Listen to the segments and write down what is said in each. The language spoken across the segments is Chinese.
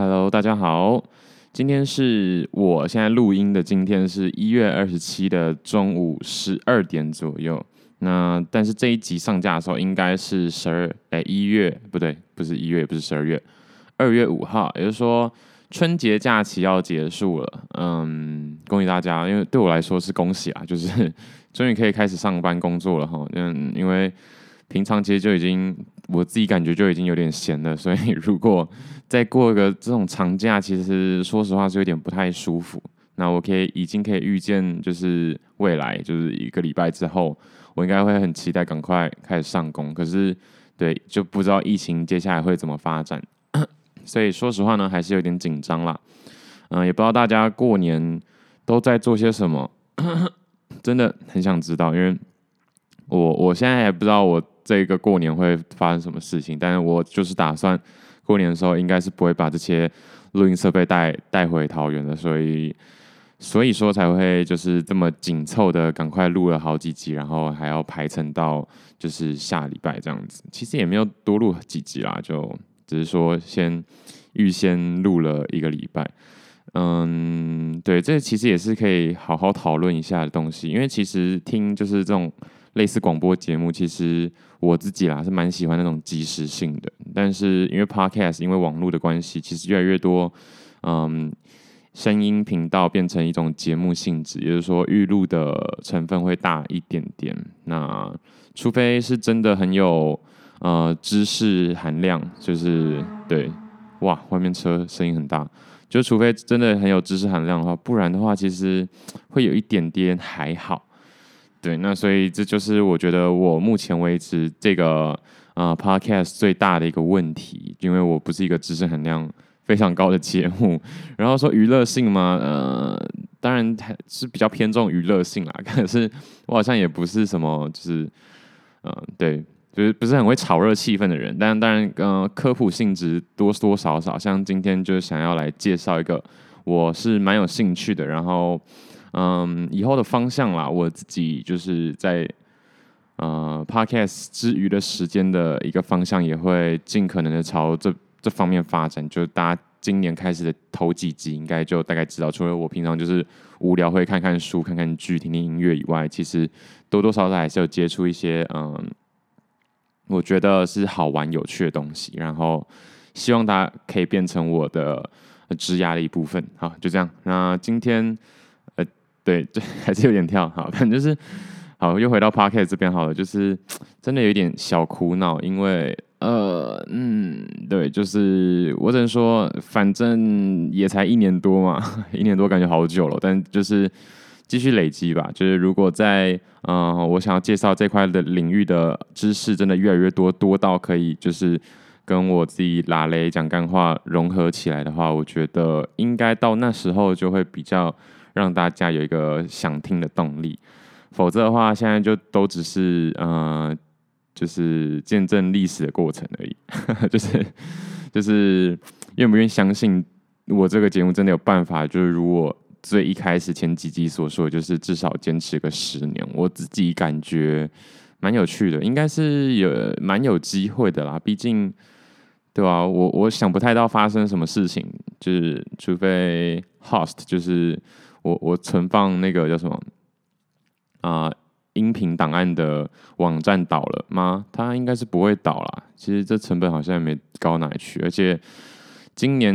Hello，大家好。今天是我现在录音的，今天是一月二十七的中午十二点左右。那但是这一集上架的时候，应该是十二哎一月不对，不是一月，不是十二月，二月五号，也就是说春节假期要结束了。嗯，恭喜大家，因为对我来说是恭喜啊，就是 终于可以开始上班工作了哈。嗯，因为平常其实就已经我自己感觉就已经有点闲了，所以如果再过一个这种长假，其实说实话是有点不太舒服。那我可以已经可以预见，就是未来就是一个礼拜之后，我应该会很期待赶快开始上工。可是，对，就不知道疫情接下来会怎么发展，所以说实话呢，还是有点紧张啦。嗯，也不知道大家过年都在做些什么，真的很想知道，因为我我现在也不知道我这个过年会发生什么事情，但是我就是打算。过年的时候应该是不会把这些录音设备带带回桃园的，所以所以说才会就是这么紧凑的赶快录了好几集，然后还要排成到就是下礼拜这样子。其实也没有多录几集啦，就只是说先预先录了一个礼拜。嗯，对，这其实也是可以好好讨论一下的东西，因为其实听就是这种。类似广播节目，其实我自己啦是蛮喜欢那种即时性的，但是因为 Podcast，因为网络的关系，其实越来越多，嗯，声音频道变成一种节目性质，也就是说预录的成分会大一点点。那除非是真的很有呃知识含量，就是对，哇，外面车声音很大，就除非真的很有知识含量的话，不然的话，其实会有一点点还好。对，那所以这就是我觉得我目前为止这个呃 podcast 最大的一个问题，因为我不是一个知识含量非常高的节目。然后说娱乐性嘛，呃，当然还是比较偏重娱乐性啦。可是我好像也不是什么就是，嗯、对，就是不是很会炒热气氛的人。但当然，呃，科普性质多多少少，像今天就是想要来介绍一个我是蛮有兴趣的，然后。嗯，以后的方向啦，我自己就是在呃 Podcast 之余的时间的一个方向，也会尽可能的朝这这方面发展。就大家今年开始的头几集，应该就大概知道，除了我平常就是无聊会看看书、看看剧、听听音乐以外，其实多多少少还是有接触一些嗯，我觉得是好玩有趣的东西。然后希望大家可以变成我的职涯的一部分。好，就这样。那今天。对，对还是有点跳，好，反正就是好，又回到 Podcast 这边好了，就是真的有点小苦恼，因为呃，嗯，对，就是我只能说，反正也才一年多嘛，一年多感觉好久了，但就是继续累积吧。就是如果在嗯、我想要介绍这块的领域的知识真的越来越多，多到可以就是跟我自己拉雷讲干话融合起来的话，我觉得应该到那时候就会比较。让大家有一个想听的动力，否则的话，现在就都只是呃，就是见证历史的过程而已。就是就是愿不愿意相信我这个节目真的有办法？就是如我最一开始前几集所说，就是至少坚持个十年，我自己感觉蛮有趣的，应该是有蛮有机会的啦。毕竟，对吧？我我想不太到发生什么事情，就是除非 host 就是。我我存放那个叫什么啊、音频档案的网站倒了吗？它应该是不会倒啦。其实这成本好像也没高哪里去，而且今年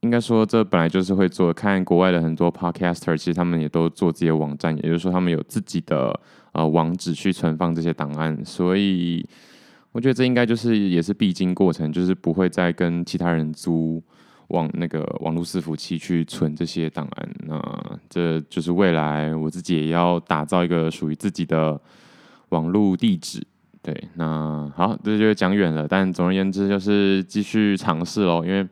应该说这本来就是会做。看国外的很多 podcaster，其实他们也都做自己的网站，也就是说他们有自己的呃网址去存放这些档案。所以我觉得这应该就是也是必经过程，就是不会再跟其他人租。网那个网络伺服器去存这些档案，那这就是未来我自己也要打造一个属于自己的网络地址。对，那好，这就讲远了。但总而言之，就是继续尝试喽。因为，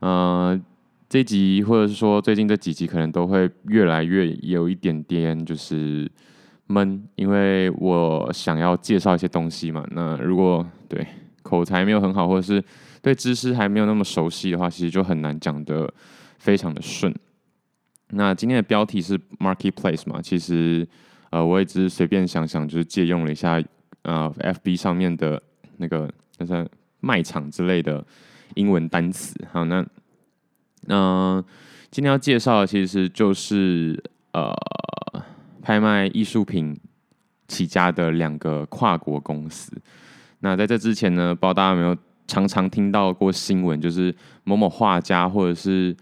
呃，这集或者是说最近这几集可能都会越来越有一点点就是闷，因为我想要介绍一些东西嘛。那如果对口才没有很好，或者是对知识还没有那么熟悉的话，其实就很难讲得非常的顺。那今天的标题是 Marketplace 嘛，其实呃我也只是随便想想，就是借用了一下呃 FB 上面的那个就是卖场之类的英文单词。好，那嗯，今天要介绍的其实就是呃，拍卖艺术品起家的两个跨国公司。那在这之前呢，不知道大家有没有常常听到过新闻，就是某某画家或者是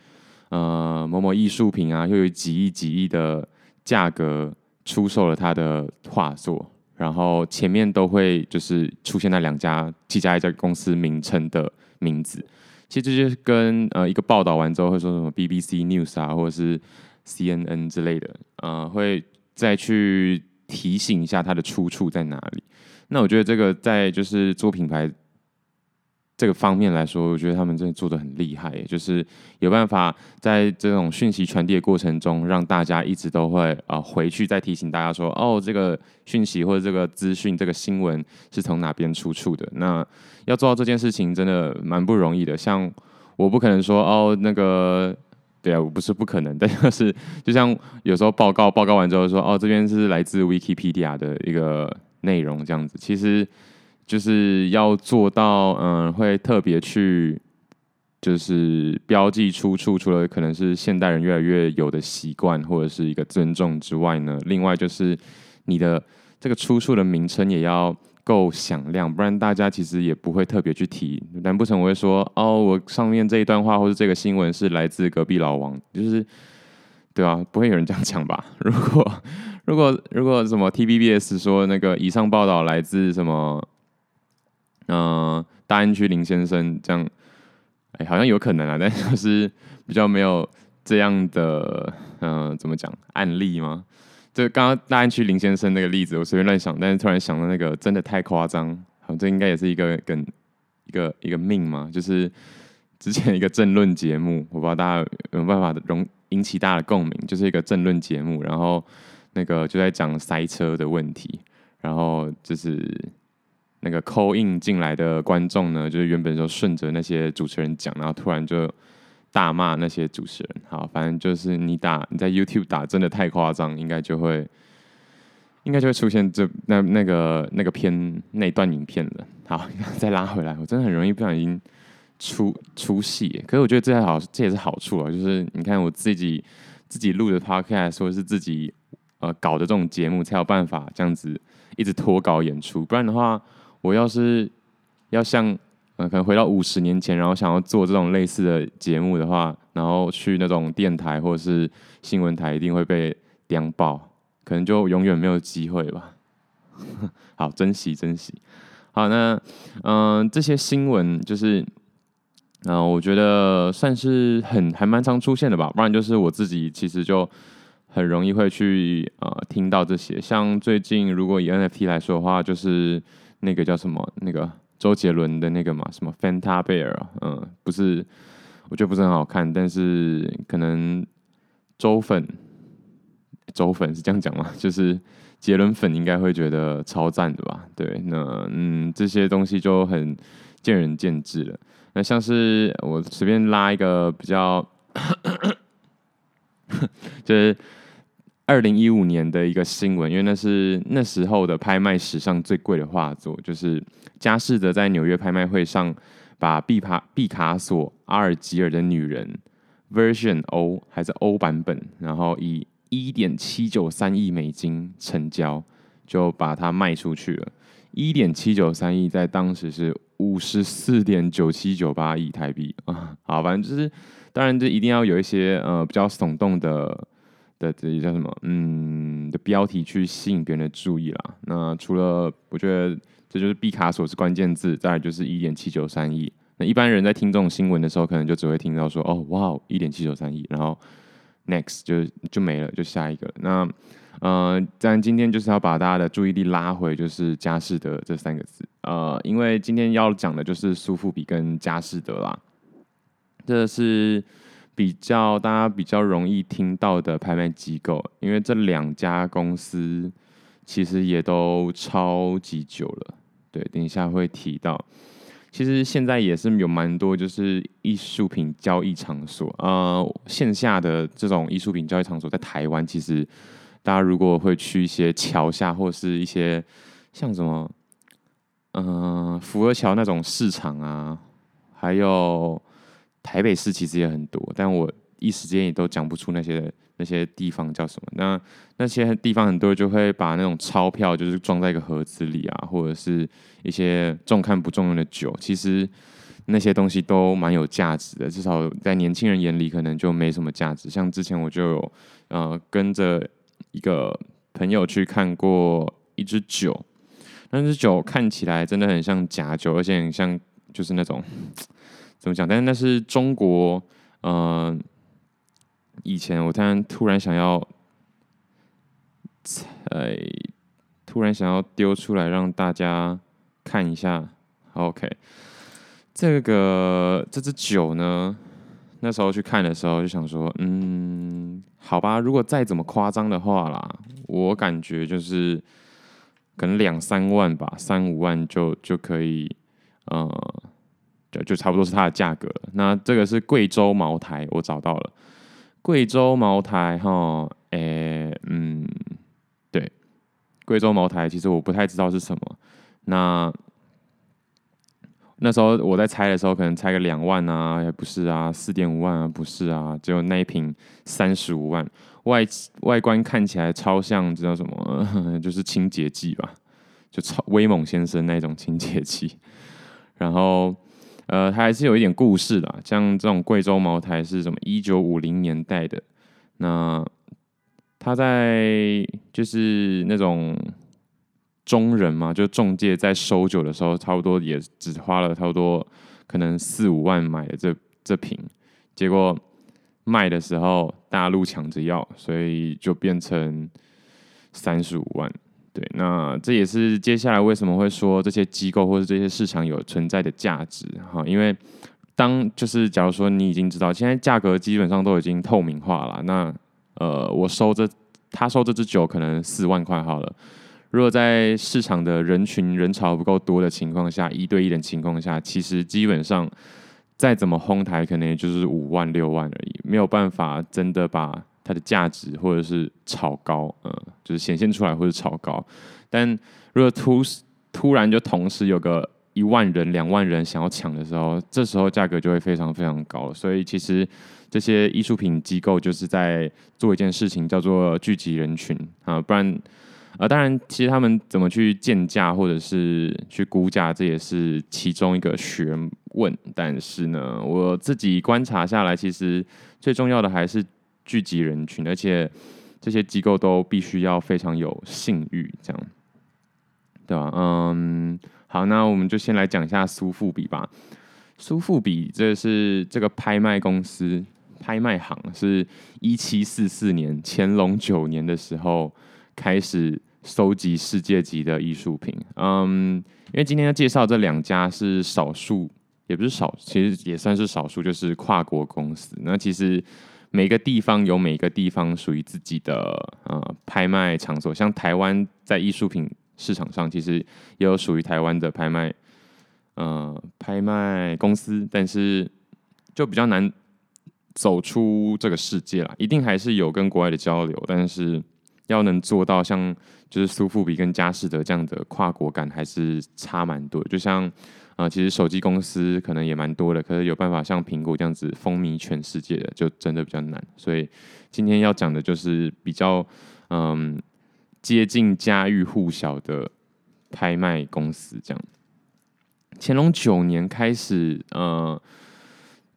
呃某某艺术品啊，又有几亿几亿的价格出售了他的画作，然后前面都会就是出现那两家几家一家公司名称的名字。其实这就是跟呃一个报道完之后会说什么 BBC News 啊，或者是 CNN 之类的，呃，会再去提醒一下它的出处在哪里。那我觉得这个在就是做品牌这个方面来说，我觉得他们真的做得很厉害，就是有办法在这种讯息传递的过程中，让大家一直都会啊、回去再提醒大家说，哦，这个讯息或者这个资讯、这个新闻是从哪边出处的。那要做到这件事情，真的蛮不容易的。像我不可能说，哦，那个对啊，我不是不可能，但是就像有时候报告报告完之后说，哦，这边是来自 Wikipedia 的一个。内容这样子，其实就是要做到，嗯，会特别去就是标记出处，除了可能是现代人越来越有的习惯或者是一个尊重之外呢，另外就是你的这个出处的名称也要够响亮，不然大家其实也不会特别去提。难不成我会说，哦，我上面这一段话或者这个新闻是来自隔壁老王，就是对啊，不会有人这样讲吧？如果如果如果什么 TVBS 说那个以上报道来自什么，呃，大安区林先生这样，哎，好像有可能啊，但是比较没有这样的，嗯、怎么讲案例吗？就刚刚大安区林先生那个例子，我随便乱想，但是突然想到那个真的太夸张，好，这应该也是一个跟一个一个命嘛，就是之前一个政论节目，我不知道大家有没有办法容引起大家的共鸣，就是一个政论节目，然后。那个就在讲塞车的问题，然后就是那个 call in 进来的观众呢，就是原本就顺着那些主持人讲，然后突然就大骂那些主持人。好，反正就是你打你在 YouTube 打真的太夸张，应该就会应该就会出现这那那个那个片那段影片了。好，再拉回来，我真的很容易不小心出出戏。可是我觉得这还好，这也是好处啊，就是你看我自己自己录的 Podcast 或者是自己。呃，搞的这种节目才有办法这样子一直脱稿演出，不然的话，我要是要像呃，可能回到五十年前，然后想要做这种类似的节目的话，然后去那种电台或者是新闻台，一定会被电爆，可能就永远没有机会吧。好，珍惜珍惜。好，那嗯、这些新闻就是，嗯、我觉得算是很还蛮常出现的吧，不然就是我自己其实就。很容易会去呃听到这些，像最近如果以 NFT 来说的话，就是那个叫什么那个周杰伦的那个嘛，什么 Fanta Bear，嗯，不是，我觉得不是很好看，但是可能周粉周粉是这样讲吗？就是杰伦粉应该会觉得超赞的吧？对，那嗯这些东西就很见仁见智了。那像是我随便拉一个比较，就是。二零一五年的一个新闻，因为那是那时候的拍卖史上最贵的画作，就是佳士得在纽约拍卖会上把毕卡毕卡索阿尔及尔的女人 Version O 还是 O 版本，然后以一点七九三亿美金成交，就把它卖出去了。一点七九三亿在当时是五十四点九七九八亿台币啊！好，反正就是，当然就一定要有一些呃比较耸动的。的这叫什么？嗯，的标题去吸引别人的注意啦。那除了我觉得这就是毕卡索是关键字，再来就是一点七九三亿。那一般人在听这种新闻的时候，可能就只会听到说哦，哇，一点七九三亿，然后 next 就就没了，就下一个。那呃，但今天就是要把大家的注意力拉回，就是佳士得这三个字。呃，因为今天要讲的就是苏富比跟佳士得啦，这是。比较大家比较容易听到的拍卖机构，因为这两家公司其实也都超级久了。对，等一下会提到。其实现在也是有蛮多就是艺术品交易场所，呃，线下的这种艺术品交易场所在台湾，其实大家如果会去一些桥下或是一些像什么，嗯、呃，福和桥那种市场啊，还有。台北市其实也很多，但我一时间也都讲不出那些那些地方叫什么。那那些地方很多就会把那种钞票就是装在一个盒子里啊，或者是一些重看不重用的酒，其实那些东西都蛮有价值的，至少在年轻人眼里可能就没什么价值。像之前我就有呃跟着一个朋友去看过一支酒。那支酒看起来真的很像假酒，而且很像就是那种怎么讲？但是那是中国，嗯、以前我突然突然想要，呃，突然想要丢出来让大家看一下。OK，这个这支酒呢，那时候去看的时候就想说，嗯，好吧，如果再怎么夸张的话啦，我感觉就是。可能两三万吧，三五万就就可以，呃，就就差不多是它的价格了。那这个是贵州茅台，我找到了，贵州茅台哈，诶、嗯，对，贵州茅台其实我不太知道是什么。那那时候我在猜的时候，可能猜个两万啊，也不是啊，四点五万啊，不是啊，只有那一瓶三十五万。外外观看起来超像，知道什么？就是清洁剂吧，就超威猛先生那种清洁剂。然后，呃，它还是有一点故事的，像这种贵州茅台是什么？一九五零年代的。那他在就是那种中人嘛，就中介在收酒的时候，差不多也只花了差不多可能四五万买的这这瓶，结果。卖的时候大陆抢着要，所以就变成三十五万。对，那这也是接下来为什么会说这些机构或者这些市场有存在的价值哈？因为当就是假如说你已经知道现在价格基本上都已经透明化了，那呃，我收这他收这支酒可能四万块好了。如果在市场的人群人潮不够多的情况下，一对一的情况下，其实基本上。再怎么哄抬，可能也就是五万六万而已，没有办法真的把它的价值或者是炒高，嗯，就是显现出来或者炒高。但如果突突然就同时有个一万人、两万人想要抢的时候，这时候价格就会非常非常高。所以其实这些艺术品机构就是在做一件事情，叫做聚集人群啊，不然。啊，当然，其实他们怎么去建价或者是去估价，这也是其中一个学问。但是呢，我自己观察下来，其实最重要的还是聚集人群，而且这些机构都必须要非常有信誉，这样，对吧？嗯，好，那我们就先来讲一下苏富比吧。苏富比这是这个拍卖公司、拍卖行，是一七四四年乾隆九年的时候。开始收集世界级的艺术品，嗯，因为今天要介绍这两家是少数，也不是少，其实也算是少数，就是跨国公司。那其实每个地方有每个地方属于自己的呃拍卖场所，像台湾在艺术品市场上，其实也有属于台湾的拍卖，呃，拍卖公司，但是就比较难走出这个世界啦，一定还是有跟国外的交流，但是。要能做到像就是苏富比跟佳士得这样的跨国感，还是差蛮多。就像啊、其实手机公司可能也蛮多的，可是有办法像苹果这样子风靡全世界的，就真的比较难。所以今天要讲的就是比较嗯接近家喻户晓的拍卖公司。这样，乾隆九年开始，呃，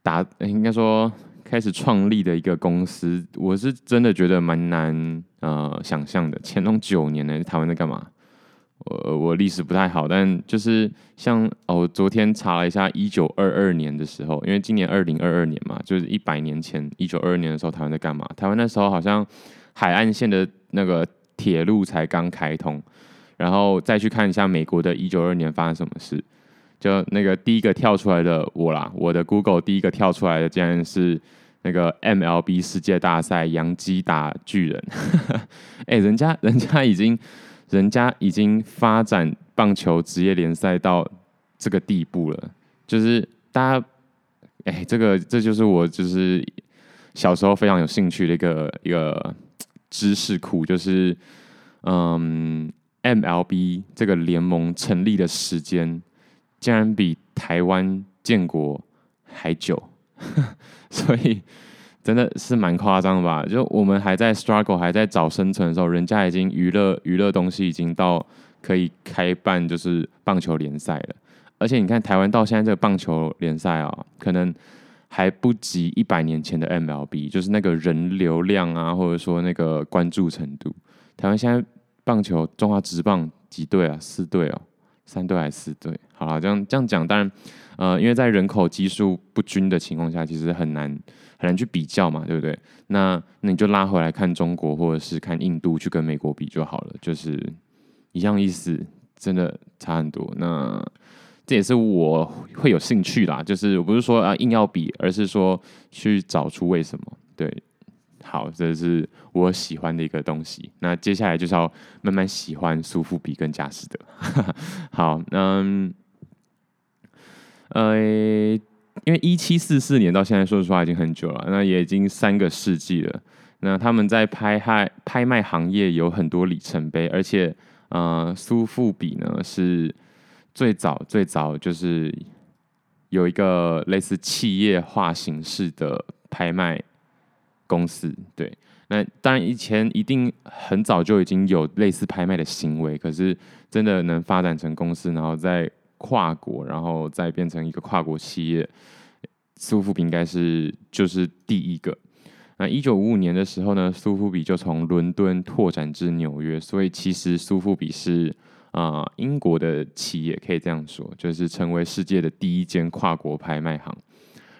打应该说。开始创立的一个公司，我是真的觉得蛮难呃想象的。乾隆九年呢，台湾在干嘛？我我历史不太好，但就是像哦，我昨天查了一下，一九二二年的时候，因为今年二零二二年嘛，就是一百年前，一九二二年的时候，台湾在干嘛？台湾那时候好像海岸线的那个铁路才刚开通，然后再去看一下美国的一九二二年发生什么事。就那个第一个跳出来的我啦，我的 Google 第一个跳出来的竟然是那个 MLB 世界大赛，洋基打巨人。哎、人家人家已经人家已经发展棒球职业联赛到这个地步了，就是大家哎、这个这就是我就是小时候非常有兴趣的一个一个知识库，就是嗯 MLB 这个联盟成立的时间。竟然比台湾建国还久，所以真的是蛮夸张吧？就我们还在 struggle，还在找生存的时候，人家已经娱乐娱乐东西已经到可以开办就是棒球联赛了。而且你看台湾到现在这个棒球联赛啊，可能还不及一百年前的 MLB，就是那个人流量啊，或者说那个关注程度。台湾现在棒球中华职棒几队啊？四队哦，三队还是四队？好了，这样这样讲，当然，呃，因为在人口基数不均的情况下，其实很难很难去比较嘛，对不对？那那你就拉回来看中国或者是看印度，去跟美国比就好了，就是一样意思，真的差很多。那这也是我会有兴趣啦，就是我不是说啊硬要比，而是说去找出为什么。对，好，这是我喜欢的一个东西。那接下来就是要慢慢喜欢苏富比跟佳士得。好，嗯，呃，因为一七四四年到现在，说实话已经很久了，那也已经三个世纪了。那他们在拍卖拍卖行业有很多里程碑，而且，呃，苏富比呢是。最早最早就是有一个类似企业化形式的拍卖公司，对，那当然以前一定很早就已经有类似拍卖的行为，可是真的能发展成公司，然后在跨国，然后再变成一个跨国企业，苏富比应该是就是第一个。那一九五五年的时候呢，苏富比就从伦敦拓展至纽约，所以其实苏富比是。啊、英国的企业可以这样说，就是成为世界的第一间跨国拍卖行。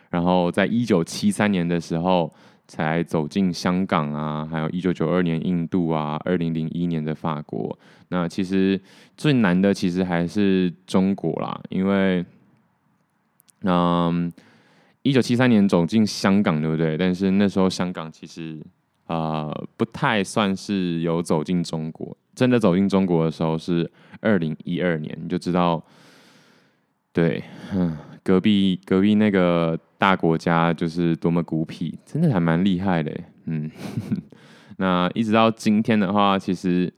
然后，在一九七三年的时候，才走进香港啊，还有一九九二年印度啊，二零零一年的法国。那其实最难的，其实还是中国啦，因为，嗯，一九七三年走进香港，对不对？但是那时候香港其实。呃，不太算是有走进中国，真的走进中国的时候是二零一二年，你就知道，对，隔壁隔壁那个大国家就是多么孤僻，真的还蛮厉害的，嗯，那一直到今天的话，其实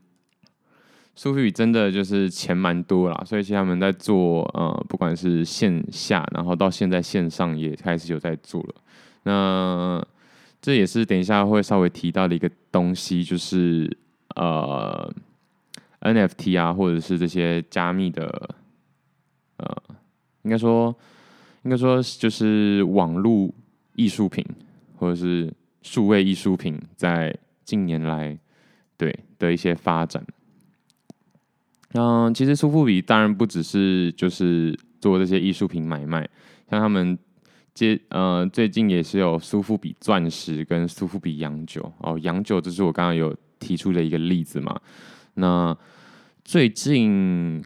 苏富比真的就是钱蛮多啦，所以其实他们在做呃，不管是线下，然后到现在线上也开始有在做了，那。这也是等一下会稍微提到的一个东西，就是呃 NFT 啊，或者是这些加密的，呃，应该说应该说就是网络艺术品或者是数位艺术品，在近年来对的一些发展。嗯、其实苏富比当然不只是就是做这些艺术品买卖，像他们。接呃，最近也是有苏富比钻石跟苏富比洋酒哦，洋酒这是我刚刚有提出的一个例子嘛。那最近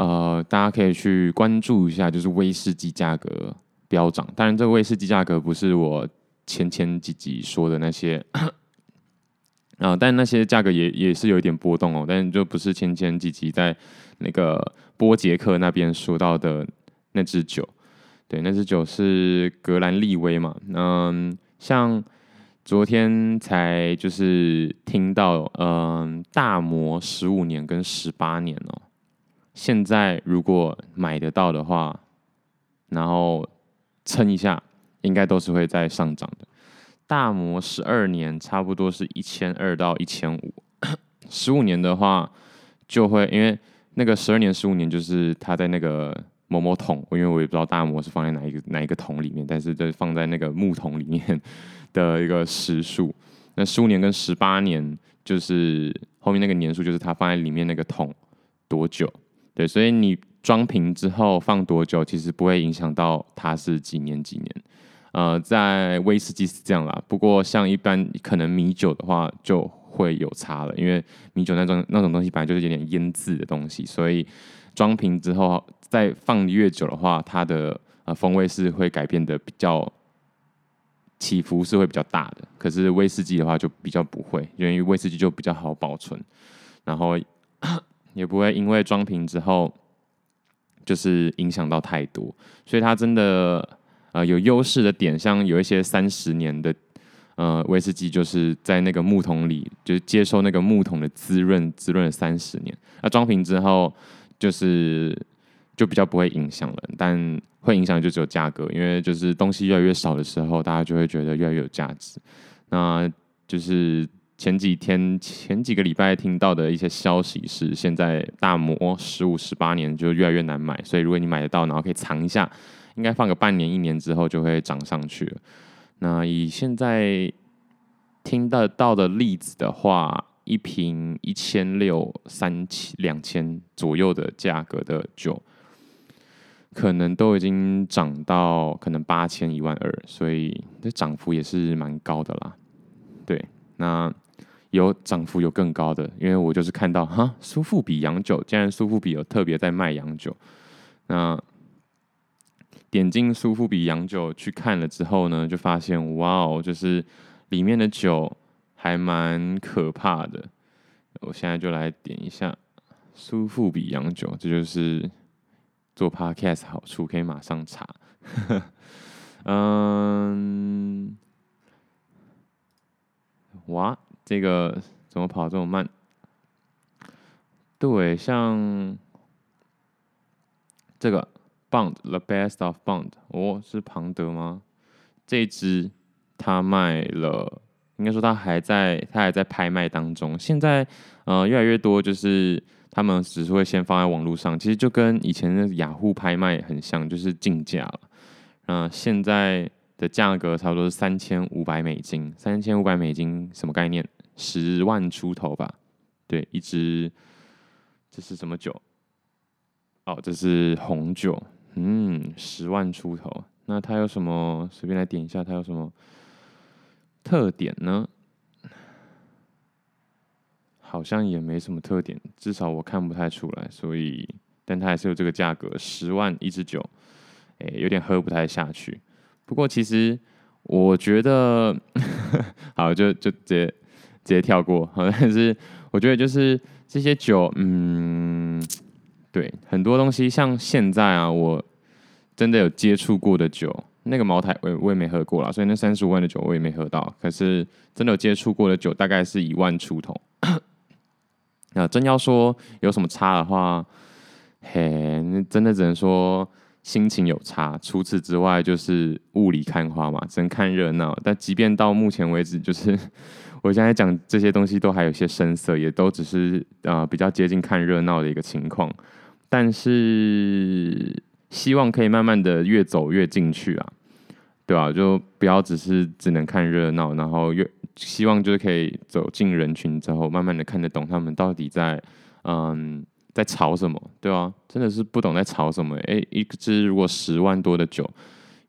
呃，大家可以去关注一下，就是威士忌价格飙涨。当然，这个威士忌价格不是我前前几集说的那些啊、但那些价格也也是有一点波动哦。但就不是前前几集在那个波杰克那边说到的那支酒。对，那支酒是格兰利威嘛？嗯，像昨天才就是听到，嗯，大摩十五年跟十八年哦，现在如果买得到的话，然后撑一下，应该都是会再上涨的。大摩十二年差不多是一千二到一千五，十五年的话就会，因为那个十二年、十五年就是它在那个。某某桶，因为我也不知道大摩是放在哪一个哪一个桶里面，但是就是放在那个木桶里面的一个时数。那十五年跟十八年，就是后面那个年数，就是它放在里面那个桶多久。对，所以你装瓶之后放多久，其实不会影响到它是几年几年。呃，在威士忌是这样啦，不过像一般可能米酒的话就会有差了，因为米酒那种那种东西本来就是有点腌制的东西，所以装瓶之后。再放越久的话，它的呃风味是会改变的比较起伏是会比较大的。可是威士忌的话就比较不会，因为威士忌就比较好保存，然后也不会因为装瓶之后就是影响到太多。所以它真的呃有优势的点，像有一些三十年的呃威士忌，就是在那个木桶里，就是接受那个木桶的滋润，滋润了三十年。那装瓶之后就是。就比较不会影响了。但会影响就只有价格，因为就是东西越来越少的时候，大家就会觉得越来越有价值。那就是前几天前几个礼拜听到的一些消息是，现在大摩十五十八年就越来越难买，所以如果你买得到，然后可以藏一下，应该放个半年一年之后就会涨上去了。那以现在听得到的例子的话，一瓶一千六、三千、两千左右的价格的酒，可能都已经涨到可能八千、一万二，所以这涨幅也是蛮高的啦。对，那有涨幅有更高的，因为我就是看到哈，苏富比洋酒，竟然苏富比有特别在卖洋酒，那。点进苏富比洋酒去看了之后呢，就发现哇哦，就是里面的酒还蛮可怕的。我现在就来点一下苏富比洋酒，这就是做 podcast 好处，可以马上查。嗯，哇，这个怎么跑这么慢？对，像这个。Bond The Best of Bond，哦，是庞德吗？这一支他卖了，应该说他还在，他还在拍卖当中。现在呃越来越多，就是他们只是会先放在网络上，其实就跟以前的雅虎拍卖很像，就是竞价了。那现在的价格差不多是三千五百美金，三千五百美金什么概念？十万出头吧？对，一支这是什么酒？哦，这是红酒。嗯，十万出头，那它有什么？随便来点一下，它有什么特点呢？好像也没什么特点，至少我看不太出来。所以，但它还是有这个价格，十万一支酒，哎，有点喝不太下去。不过，其实我觉得，好，就就直接直接跳过。好，但是我觉得就是这些酒，嗯。对，很多东西像现在啊，我真的有接触过的酒，那个茅台我我也没喝过啦，所以那三十五万的酒我也没喝到。可是真的有接触过的酒，大概是一万出头。那真要说有什么差的话，嘿，那真的只能说心情有差。除此之外，就是雾里看花嘛，只能看热闹。但即便到目前为止，就是。我现在讲这些东西都还有些生涩，也都只是啊、比较接近看热闹的一个情况，但是希望可以慢慢的越走越进去啊，对吧、啊？就不要只是只能看热闹，然后越希望就是可以走进人群之后，慢慢的看得懂他们到底在嗯在吵什么，对、啊？真的是不懂在吵什么。哎，一支如果十万多的酒，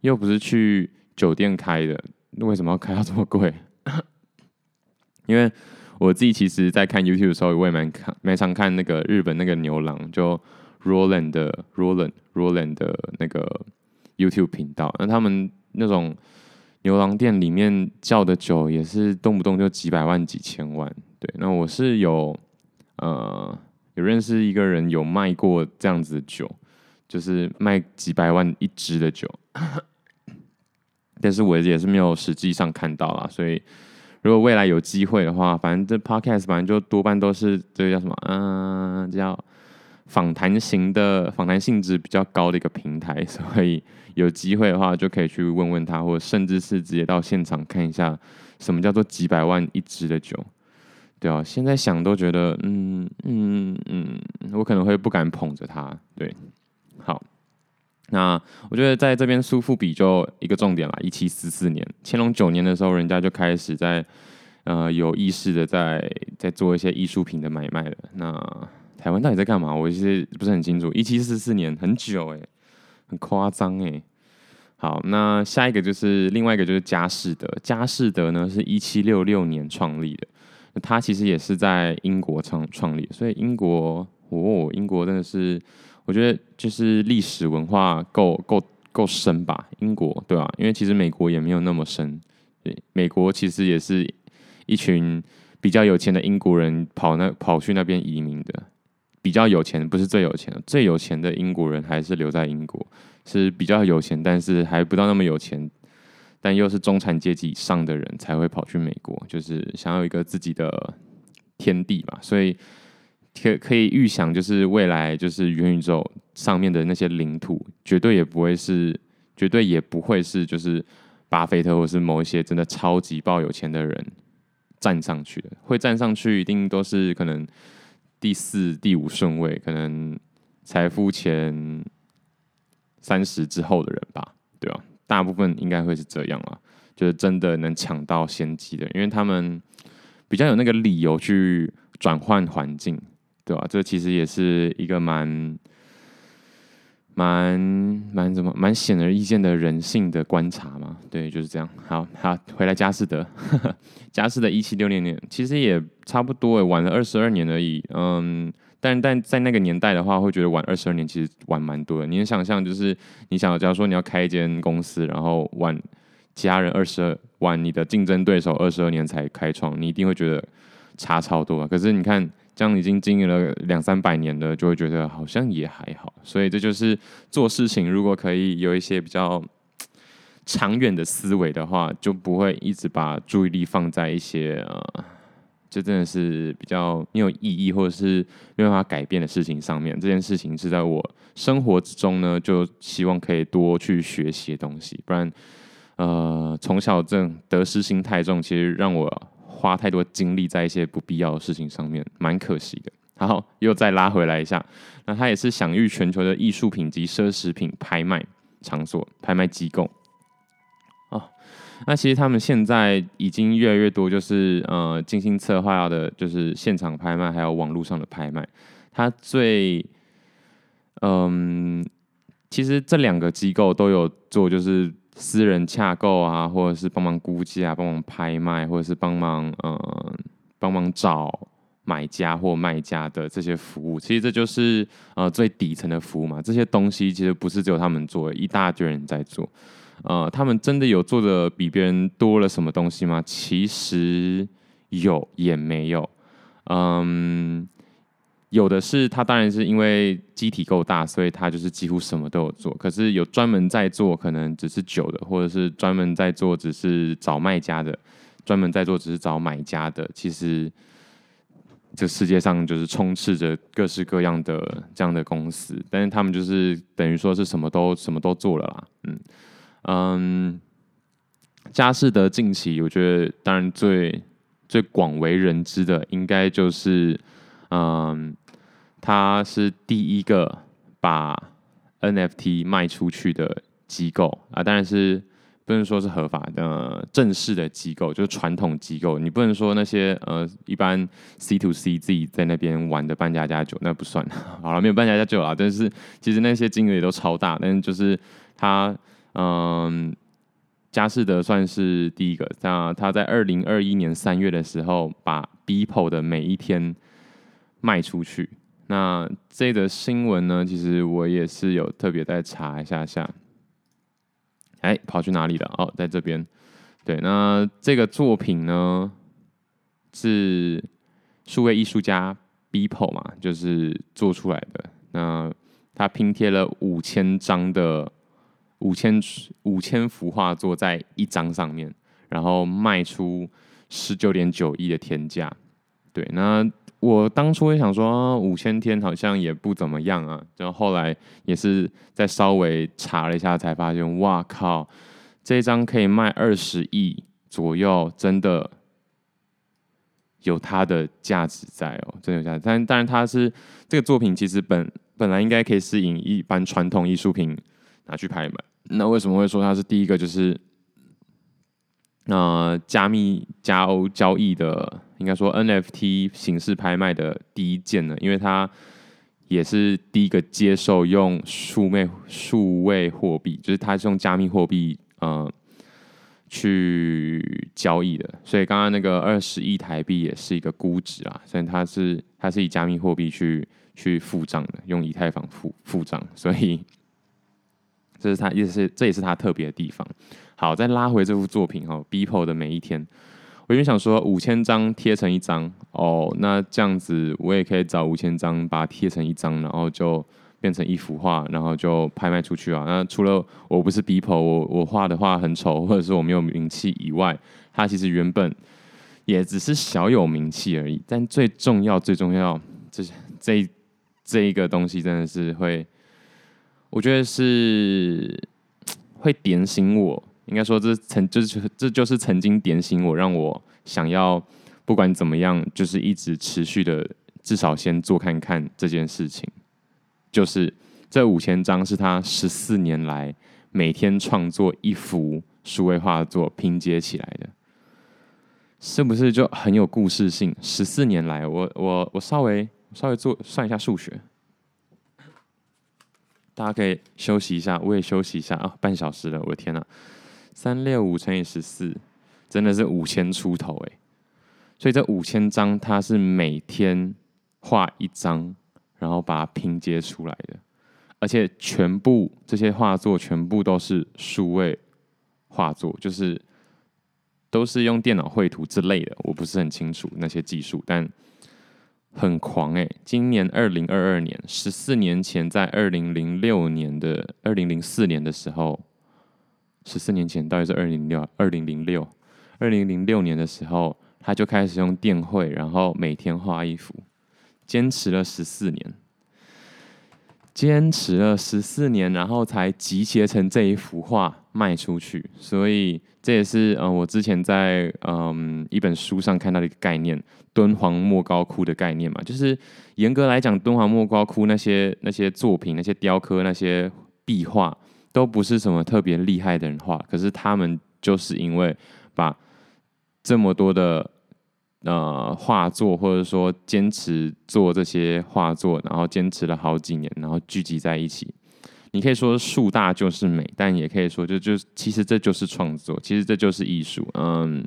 又不是去酒店开的，那为什么要开到这么贵？因为我自己其实，在看 YouTube 的时候，我也蛮看，蛮常看那个日本那个牛郎，就 Roland 的 Roland Roland 的那个 YouTube 频道。那他们那种牛郎店里面叫的酒，也是动不动就几百万、几千万。对，那我是有呃有认识一个人有卖过这样子的酒，就是卖几百万一支的酒，但是我也是没有实际上看到啦，所以。如果未来有机会的话，反正这 podcast 反正就多半都是这个叫什么，嗯、呃，叫访谈型的，访谈性质比较高的一个平台，所以有机会的话就可以去问问他，或甚至是直接到现场看一下什么叫做几百万一支的酒，对啊，现在想都觉得，嗯嗯嗯，我可能会不敢捧着它，对，好。那我觉得在这边苏富比就一个重点啦，一七四四年，乾隆九年的时候，人家就开始在呃有意识的在在做一些艺术品的买卖了。那台湾到底在干嘛？我其实不是很清楚。一七四四年很久诶、很夸张诶。好，那下一个就是另外一个就是佳士得，佳士得呢是一七六六年创立的，那它其实也是在英国创创立，所以英国哦，英国真的是。我觉得就是历史文化够够够深吧，英国对吧、啊？因为其实美国也没有那么深，对，美国其实也是一群比较有钱的英国人跑那跑去那边移民的，比较有钱不是最有钱的，最有钱的英国人还是留在英国，是比较有钱，但是还不到那么有钱，但又是中产阶级以上的人才会跑去美国，就是想要一个自己的天地吧，所以。可可以预想，就是未来就是元宇宙上面的那些领土，绝对也不会是，绝对也不会是，就是巴菲特或是某一些真的超级爆有钱的人站上去的，会站上去一定都是可能第四、第五顺位，可能财富前三十之后的人吧，对吧？大部分应该会是这样啊，就是真的能抢到先机的，因为他们比较有那个理由去转换环境。对吧？这其实也是一个蛮、蛮、蛮怎么、蛮显而易见的人性的观察嘛。对，就是这样。好好，回来佳士得，佳士得一七六零年，其实也差不多诶，晚了二十二年而已。嗯，但但在那个年代的话，会觉得晚二十二年其实晚蛮多的。你能想象，就是你想，假如说你要开一间公司，然后晚其他人二十二，晚你的竞争对手二十二年才开创，你一定会觉得差超多。可是你看。这样已经经营了两三百年了，就会觉得好像也还好。所以这就是做事情，如果可以有一些比较长远的思维的话，就不会一直把注意力放在一些呃，就真的是比较没有意义或者是没办法改变的事情上面。这件事情是在我生活之中呢，就希望可以多去学习的东西。不然，呃，从小这得失心太重，其实让我。花太多精力在一些不必要的事情上面，蛮可惜的。好，又再拉回来一下，那它也是享誉全球的艺术品及奢侈品拍卖场所、拍卖机构。那其实他们现在已经越来越多，就是呃精心策划的，就是现场拍卖，还有网络上的拍卖。它最，嗯，其实这两个机构都有做，就是。私人洽购啊，或者是帮忙估价、帮忙拍卖，或者是帮忙呃帮忙找买家或卖家的这些服务，其实这就是呃最底层的服务嘛。这些东西其实不是只有他们做，一大堆人在做。呃，他们真的有做的比别人多了什么东西吗？其实有也没有，嗯。有的是，他当然是因为机体够大，所以他就是几乎什么都有做。可是有专门在做，可能只是酒的，或者是专门在做，只是找卖家的，专门在做，只是找买家的。其实这世界上就是充斥着各式各样的这样的公司，但是他们就是等于说是什么都什么都做了啦。嗯嗯，佳士得近期我觉得当然最最广为人知的，应该就是嗯。他是第一个把 NFT 卖出去的机构啊，当然是不能说是合法的正式的机构，就是传统机构。你不能说那些呃一般 C to C 自己在那边玩的扮家家酒，那不算。好了，没有扮家家酒啊，但是其实那些金额也都超大。但是就是他嗯，佳士得算是第一个。那他在二零二一年三月的时候，把 b e p o 的每一天卖出去。那这个新闻呢，其实我也是有特别再查一下下。哎，跑去哪里了？哦，在这边。对，那这个作品呢，是数位艺术家 b e p o 嘛，就是做出来的。那他拼贴了五千张的五千五千幅画作在一张上面，然后卖出十九点九亿的天价。对，那。我当初也想说五千天好像也不怎么样啊，然后后来也是再稍微查了一下，才发现，哇靠，这张可以卖二十亿左右，真的有它的价值在哦，真有价值。但当然，它是这个作品其实本本来应该可以是以一般传统艺术品拿去拍卖，那为什么会说它是第一个？就是。呃、加密加欧交易的，应该说 NFT 形式拍卖的第一件呢，因为它也是第一个接受用数位数位货币，就是它是用加密货币呃去交易的，所以刚刚那个二十亿台币也是一个估值啊，所以它是它是以加密货币去去付账的，用以太坊付付账，所以这是它也是这也是它特别的地方。好，再拉回这幅作品哈，Beeple 的每一天，我原本想说五千张贴成一张哦，那这样子我也可以找五千张把它贴成一张，然后就变成一幅画，然后就拍卖出去啊。那除了我不是 BPO，我我画的画很丑，或者是我没有名气以外，它其实原本也只是小有名气而已。但最重要、最重要，这这这一个东西真的是会，我觉得是会点醒我。应该说这曾就是这就是曾经点醒我，让我想要不管怎么样，就是一直持续的，至少先做看看这件事情。就是这五千张是他十四年来每天创作一幅数位画作拼接起来的，是不是就很有故事性？十四年来，我我我稍微稍微做算一下数学，大家可以休息一下，我也休息一下啊，半小时了，我的天呐！三六五乘以十四，真的是五千出头哎！所以这五千张，它是每天画一张，然后把它拼接出来的，而且全部这些画作全部都是数位画作，就是都是用电脑绘图之类的，我不是很清楚那些技术，但很狂哎！今年二零二二年，十四年前，在二零零六年的二零零四年的时候。十四年前，到底是二零六二零零六二零零六年的时候，他就开始用电绘，然后每天画一幅，坚持了十四年，坚持了十四年，然后才集结成这一幅画卖出去。所以这也是、呃，我之前在嗯一本书上看到的一个概念——敦煌莫高窟的概念嘛。就是严格来讲，敦煌莫高窟那些那些作品、那些雕刻、那些壁画。都不是什么特别厉害的人画，可是他们就是因为把这么多的呃画作，或者说坚持做这些画作，然后坚持了好几年，然后聚集在一起。你可以说树大就是美，但也可以说就就其实这就是创作，其实这就是艺术。嗯，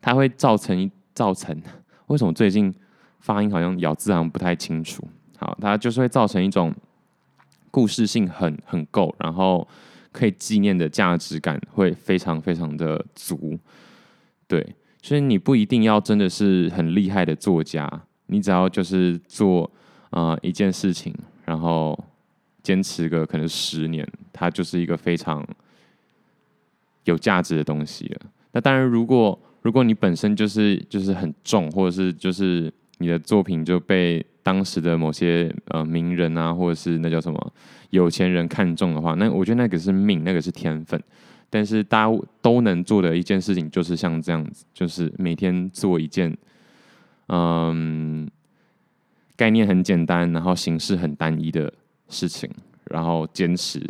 它会造成造成为什么最近发音好像咬字好像不太清楚？好，它就是会造成一种。故事性很很够，然后可以纪念的价值感会非常非常的足，对，所以你不一定要真的是很厉害的作家，你只要就是做啊、一件事情，然后坚持个可能十年，它就是一个非常有价值的东西了。那当然，如果如果你本身就是就是很重，或者是就是你的作品就被。当时的某些呃名人啊，或者是那叫什么有钱人看中的话，那我觉得那个是命，那个是天分。但是大家都能做的一件事情，就是像这样子，就是每天做一件，嗯，概念很简单，然后形式很单一的事情，然后坚持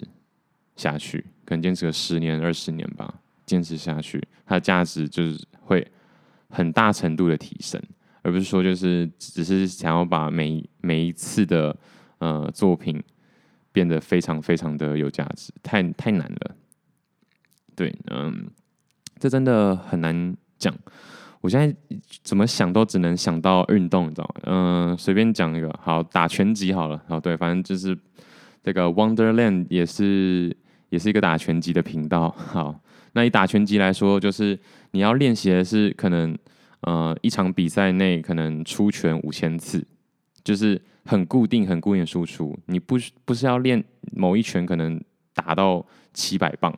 下去，可能坚持个十年、二十年吧，坚持下去，它的价值就是会很大程度的提升。而不是说，就是只是想要把每每一次的呃作品变得非常非常的有价值，太太难了。对，嗯，这真的很难讲。我现在怎么想都只能想到运动，你知道吗？嗯，随便讲一个，好，打拳击好了。好，对，反正就是这个 Wonderland 也是也是一个打拳击的频道。好，那以打拳击来说，就是你要练习的是可能。呃，一场比赛内可能出拳五千次，就是很固定、很固定的输出。你不不是要练某一拳可能打到七百磅，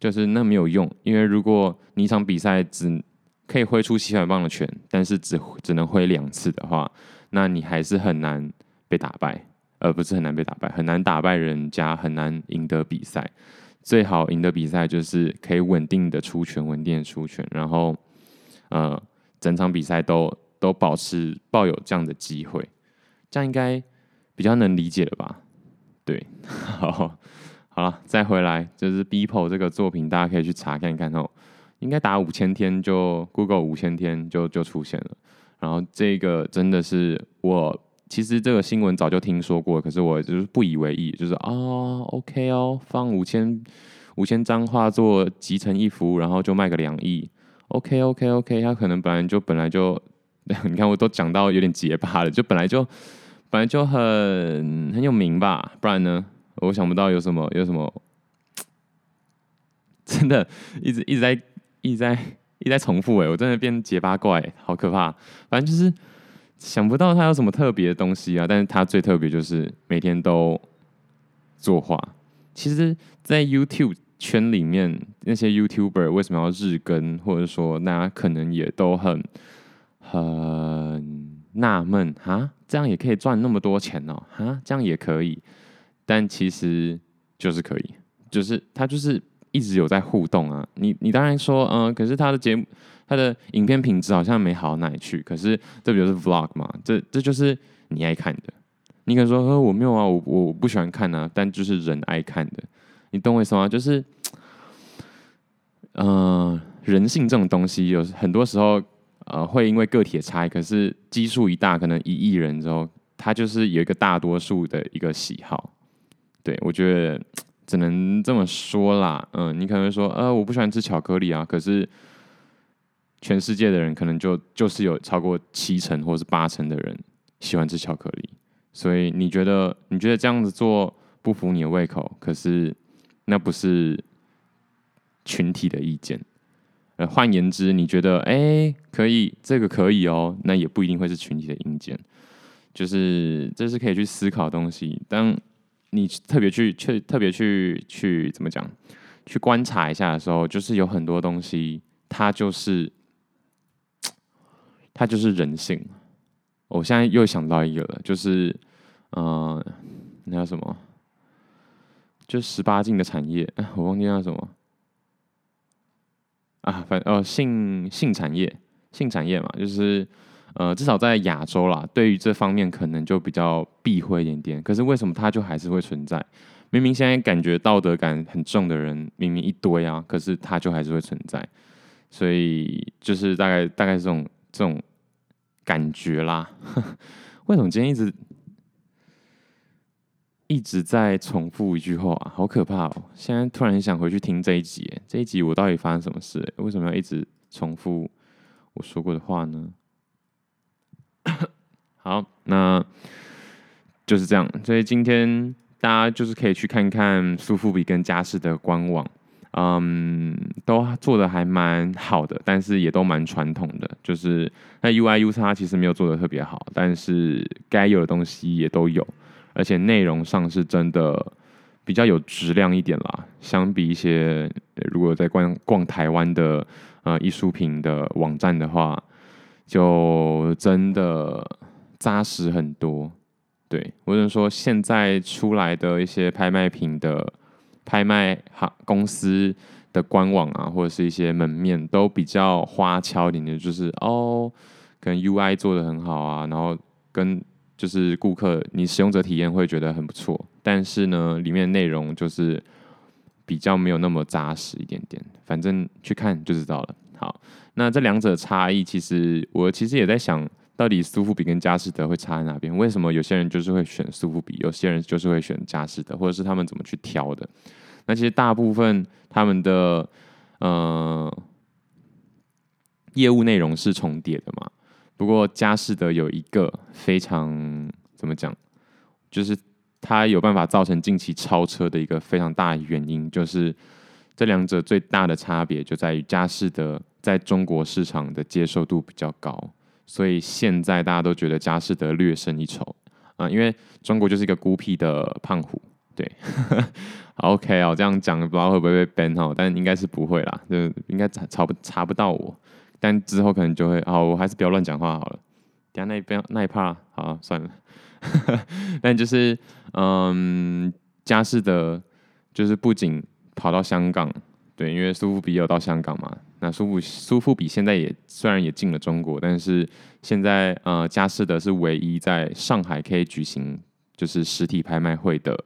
就是那没有用。因为如果你一场比赛只可以挥出七百磅的拳，但是只只能挥两次的话，那你还是很难被打败，而不是很难被打败，很难打败人家，很难赢得比赛。最好赢得比赛就是可以稳定的出拳，稳定的出拳，然后呃。整场比赛都都保持抱有这样的机会，这样应该比较能理解了吧？对，好，好了，再回来就是 BPO 这个作品，大家可以去查看看哦。应该打五千天就 Google 五千天就就出现了。然后这个真的是我其实这个新闻早就听说过，可是我就是不以为意，就是啊、，OK 哦，放五千五千张画作集成一幅，然后就卖个两亿。OK OK OK，他可能本来就本来就，你看我都讲到有点结巴了，就本来就本来就很很有名吧，不然呢，我想不到有什么有什么，真的一直一直在一直在一直在重复哎，我真的变结巴怪，好可怕。反正就是想不到他有什么特别的东西啊，但是他最特别就是每天都作画。其实，在 YouTube。圈里面那些 YouTuber 为什么要日更，或者说大家可能也都很很纳闷哈，这样也可以赚那么多钱哦，哈，这样也可以，但其实就是可以，就是他就是一直有在互动啊。你你当然说，嗯，可是他的节目，他的影片品质好像没好到哪里去。可是这不就是 vlog 嘛？这这就是你爱看的。你可能说，呃，我没有啊，我我不喜欢看啊，但就是人爱看的，你懂我意思吗？就是，嗯、人性这种东西，有很多时候。呃，会因为个体的差异，可是基数一大，可能一亿人之后，他就是有一个大多数的一个喜好。对，我觉得只能这么说啦。嗯，你可能会说，呃，我不喜欢吃巧克力啊，可是全世界的人可能就就是有超过七成或是八成的人喜欢吃巧克力，所以你觉得你觉得这样子做不符你的胃口，可是那不是群体的意见。呃，换言之，你觉得哎，可以，这个可以哦，那也不一定会是群体的意见，就是这是可以去思考的东西。当你特别去去特别去去怎么讲，去观察一下的时候，就是有很多东西，它就是它就是人性。我现在又想到一个了，就是嗯、呃，那叫什么？就十八禁的产业，我忘记叫什么。啊，反呃性性产业，性产业嘛，就是呃至少在亚洲啦，对于这方面可能就比较避讳一点点。可是为什么它就还是会存在？明明现在感觉道德感很重的人，明明一堆啊，可是它就还是会存在。所以就是大概大概这种这种感觉啦。为什么今天一直？一直在重复一句话啊，好可怕哦！现在突然想回去听这一集，这一集我到底发生什么事？为什么要一直重复我说过的话呢？好，那就是这样。所以今天大家就是可以去看看苏富比跟佳士得官网，嗯，都做的还蛮好的，但是也都蛮传统的。就是那 UI UX 其实没有做的特别好，但是该有的东西也都有。而且内容上是真的比较有质量一点啦，相比一些如果在逛逛台湾的呃艺术品的网站的话，就真的扎实很多。对，我只能说现在出来的一些拍卖品的拍卖行公司的官网啊，或者是一些门面都比较花俏一点的，就是哦，跟 UI 做得很好啊，然后跟。就是顾客，你使用者体验会觉得很不错，但是呢，里面内容就是比较没有那么扎实一点点。反正去看就知道了。好，那这两者差异，其实我其实也在想，到底苏富比跟佳士得会差在哪边？为什么有些人就是会选苏富比，有些人就是会选佳士得，或者是他们怎么去挑的？那其实大部分他们的呃业务内容是重叠的嘛。不过佳士得有一个非常怎么讲，就是它有办法造成近期超车的一个非常大的原因，就是这两者最大的差别就在于佳士得在中国市场的接受度比较高，所以现在大家都觉得佳士得略胜一筹。啊，因为中国就是一个孤僻的胖虎，对。，OK 哦，这样讲不知道会不会被 ban 哦，但应该是不会啦，就应该查查不查不到我。但之后可能就会，好，我还是不要乱讲话好了。等下那一边那一趴，好算了。但就是，嗯，佳士得就是不仅跑到香港，对，因为苏富比有到香港嘛。那苏富苏富比现在也虽然也进了中国，但是现在呃，佳士得是唯一在上海可以举行就是实体拍卖会的，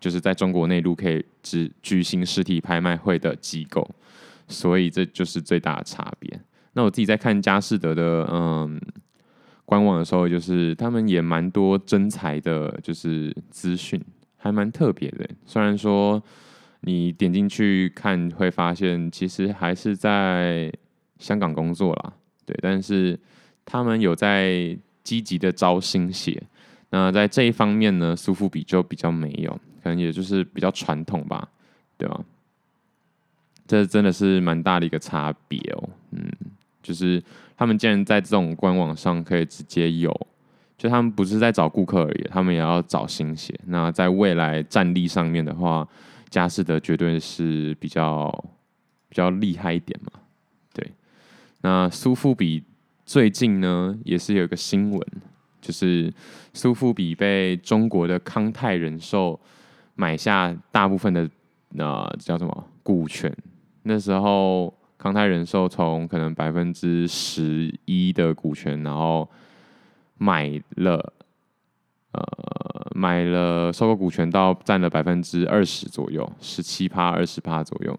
就是在中国内陆可以只举行实体拍卖会的机构。所以这就是最大的差别。那我自己在看佳士得的嗯官网的时候，就是他们也蛮多真才的，就是资讯还蛮特别的。虽然说你点进去看会发现，其实还是在香港工作啦，对。但是他们有在积极的招新血。那在这一方面呢，苏富比就比较没有，可能也就是比较传统吧，对吧？这真的是蛮大的一个差别哦，嗯，就是他们竟然在这种官网上可以直接有，就他们不是在找顾客而已，他们也要找新血。那在未来战力上面的话，佳士得绝对是比较比较厉害一点嘛，对。那苏富比最近呢，也是有一个新闻，就是苏富比被中国的康泰人寿买下大部分的呃叫什么股权。那时候康泰人寿从可能百分之十一的股权，然后买了呃买了收购股权到占了百分之二十左右，十七趴二十趴左右。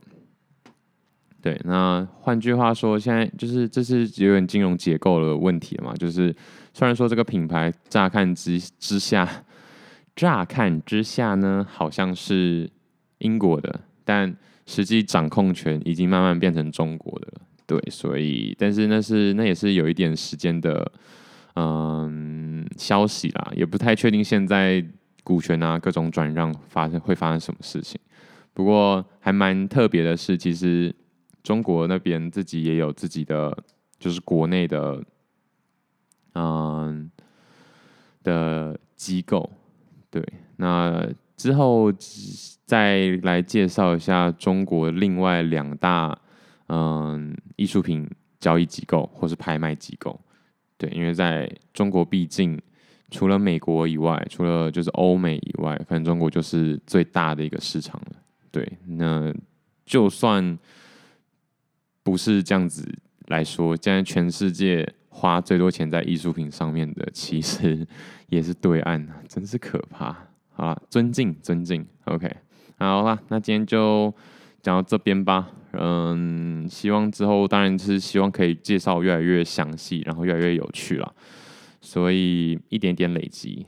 对，那换句话说，现在就是这是有点金融结构的问题了嘛？就是虽然说这个品牌乍看之之下，乍看之下呢，好像是英国的，但实际掌控权已经慢慢变成中国的了。对，所以但是那是那也是有一点时间的，嗯，消息啦，也不太确定现在股权啊各种转让发生会发生什么事情。不过还蛮特别的是，其实。中国那边自己也有自己的，就是国内的，嗯的机构，对。那之后再来介绍一下中国另外两大，嗯，艺术品交易机构或是拍卖机构，对。因为在中国，毕竟除了美国以外，除了就是欧美以外，可能中国就是最大的一个市场了，对。那就算。不是这样子来说，现在全世界花最多钱在艺术品上面的，其实也是对岸，真是可怕。好了，尊敬尊敬，OK，好了，那今天就讲到这边吧。嗯，希望之后当然是希望可以介绍越来越详细，然后越来越有趣了。所以一点点累积，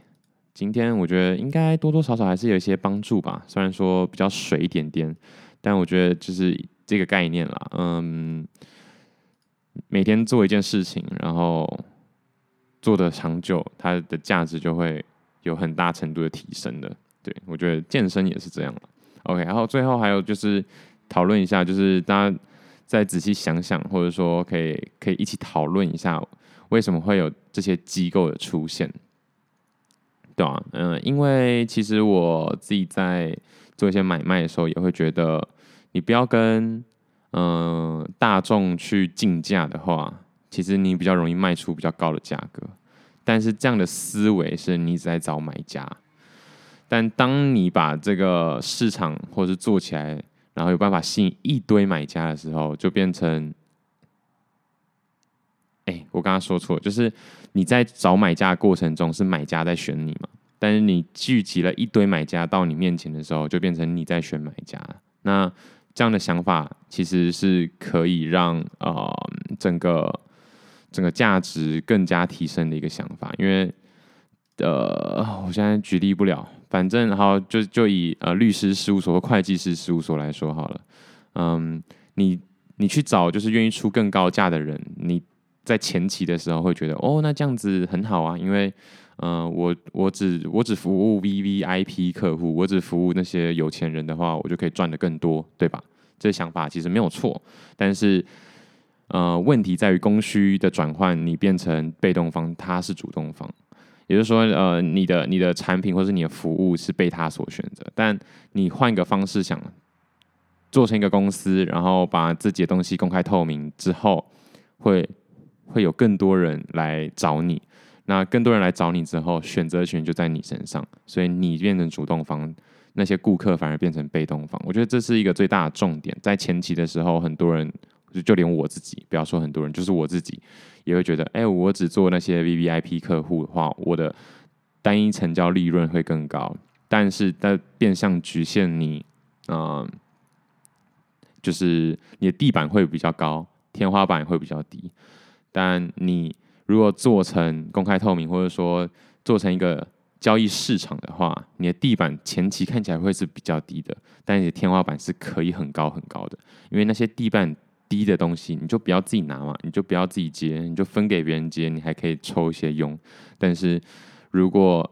今天我觉得应该多多少少还是有一些帮助吧。虽然说比较水一点点，但我觉得就是。这个概念啦，嗯，每天做一件事情，然后做的长久，它的价值就会有很大程度的提升的。对，我觉得健身也是这样。OK，然后最后还有就是讨论一下，就是大家再仔细想想，或者说可以可以一起讨论一下，为什么会有这些机构的出现，对啊，嗯，因为其实我自己在做一些买卖的时候，也会觉得。你不要跟、呃、大众去竞价的话，其实你比较容易卖出比较高的价格。但是这样的思维是你一直在找买家。但当你把这个市场或是做起来，然后有办法吸引一堆买家的时候，就变成，哎，我刚刚说错，就是你在找买家的过程中是买家在选你嘛？但是你聚集了一堆买家到你面前的时候，就变成你在选买家。那这样的想法其实是可以让呃整个整个价值更加提升的一个想法，因为呃我现在举例不了，反正好就就以呃律师事务所和会计师事务所来说好了，嗯，你你去找就是愿意出更高价的人，你在前期的时候会觉得哦那这样子很好啊，因为。嗯、我我只我只服务 VVIP 客户，我只服务那些有钱人的话，我就可以赚的更多，对吧？这想法其实没有错，但是呃，问题在于供需的转换，你变成被动方，他是主动方，也就是说，呃，你的你的产品或是你的服务是被他所选择，但你换个方式想，做成一个公司，然后把自己的东西公开透明之后，会会有更多人来找你。那更多人来找你之后，选择权就在你身上，所以你变成主动方，那些顾客反而变成被动方。我觉得这是一个最大的重点。在前期的时候，很多人就就连我自己，不要说很多人，就是我自己也会觉得，哎，我只做那些 VVIP 客户的话，我的单一成交利润会更高。但是在变相局限你，嗯、就是你的地板会比较高，天花板会比较低，但你。如果做成公开透明，或者说做成一个交易市场的话，你的地板前期看起来会是比较低的，但你的天花板是可以很高很高的。因为那些地板低的东西，你就不要自己拿嘛，你就不要自己接，你就分给别人接，你还可以抽一些佣。但是如果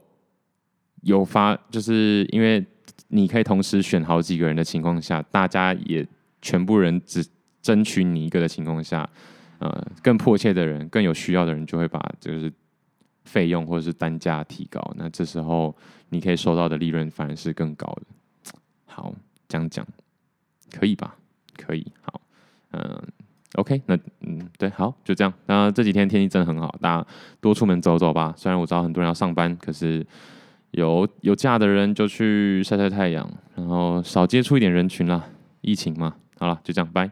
有发，就是因为你可以同时选好几个人的情况下，大家也全部人只争取你一个的情况下。呃，更迫切的人，更有需要的人，就会把就是费用或者是单价提高。那这时候你可以收到的利润反而是更高的。好，讲讲可以吧？可以。好，嗯，OK，那嗯，对，好，就这样。那这几天天气真的很好，大家多出门走走吧。虽然我知道很多人要上班，可是有有假的人就去晒晒太阳，然后少接触一点人群啦。疫情嘛，好了，就这样，拜。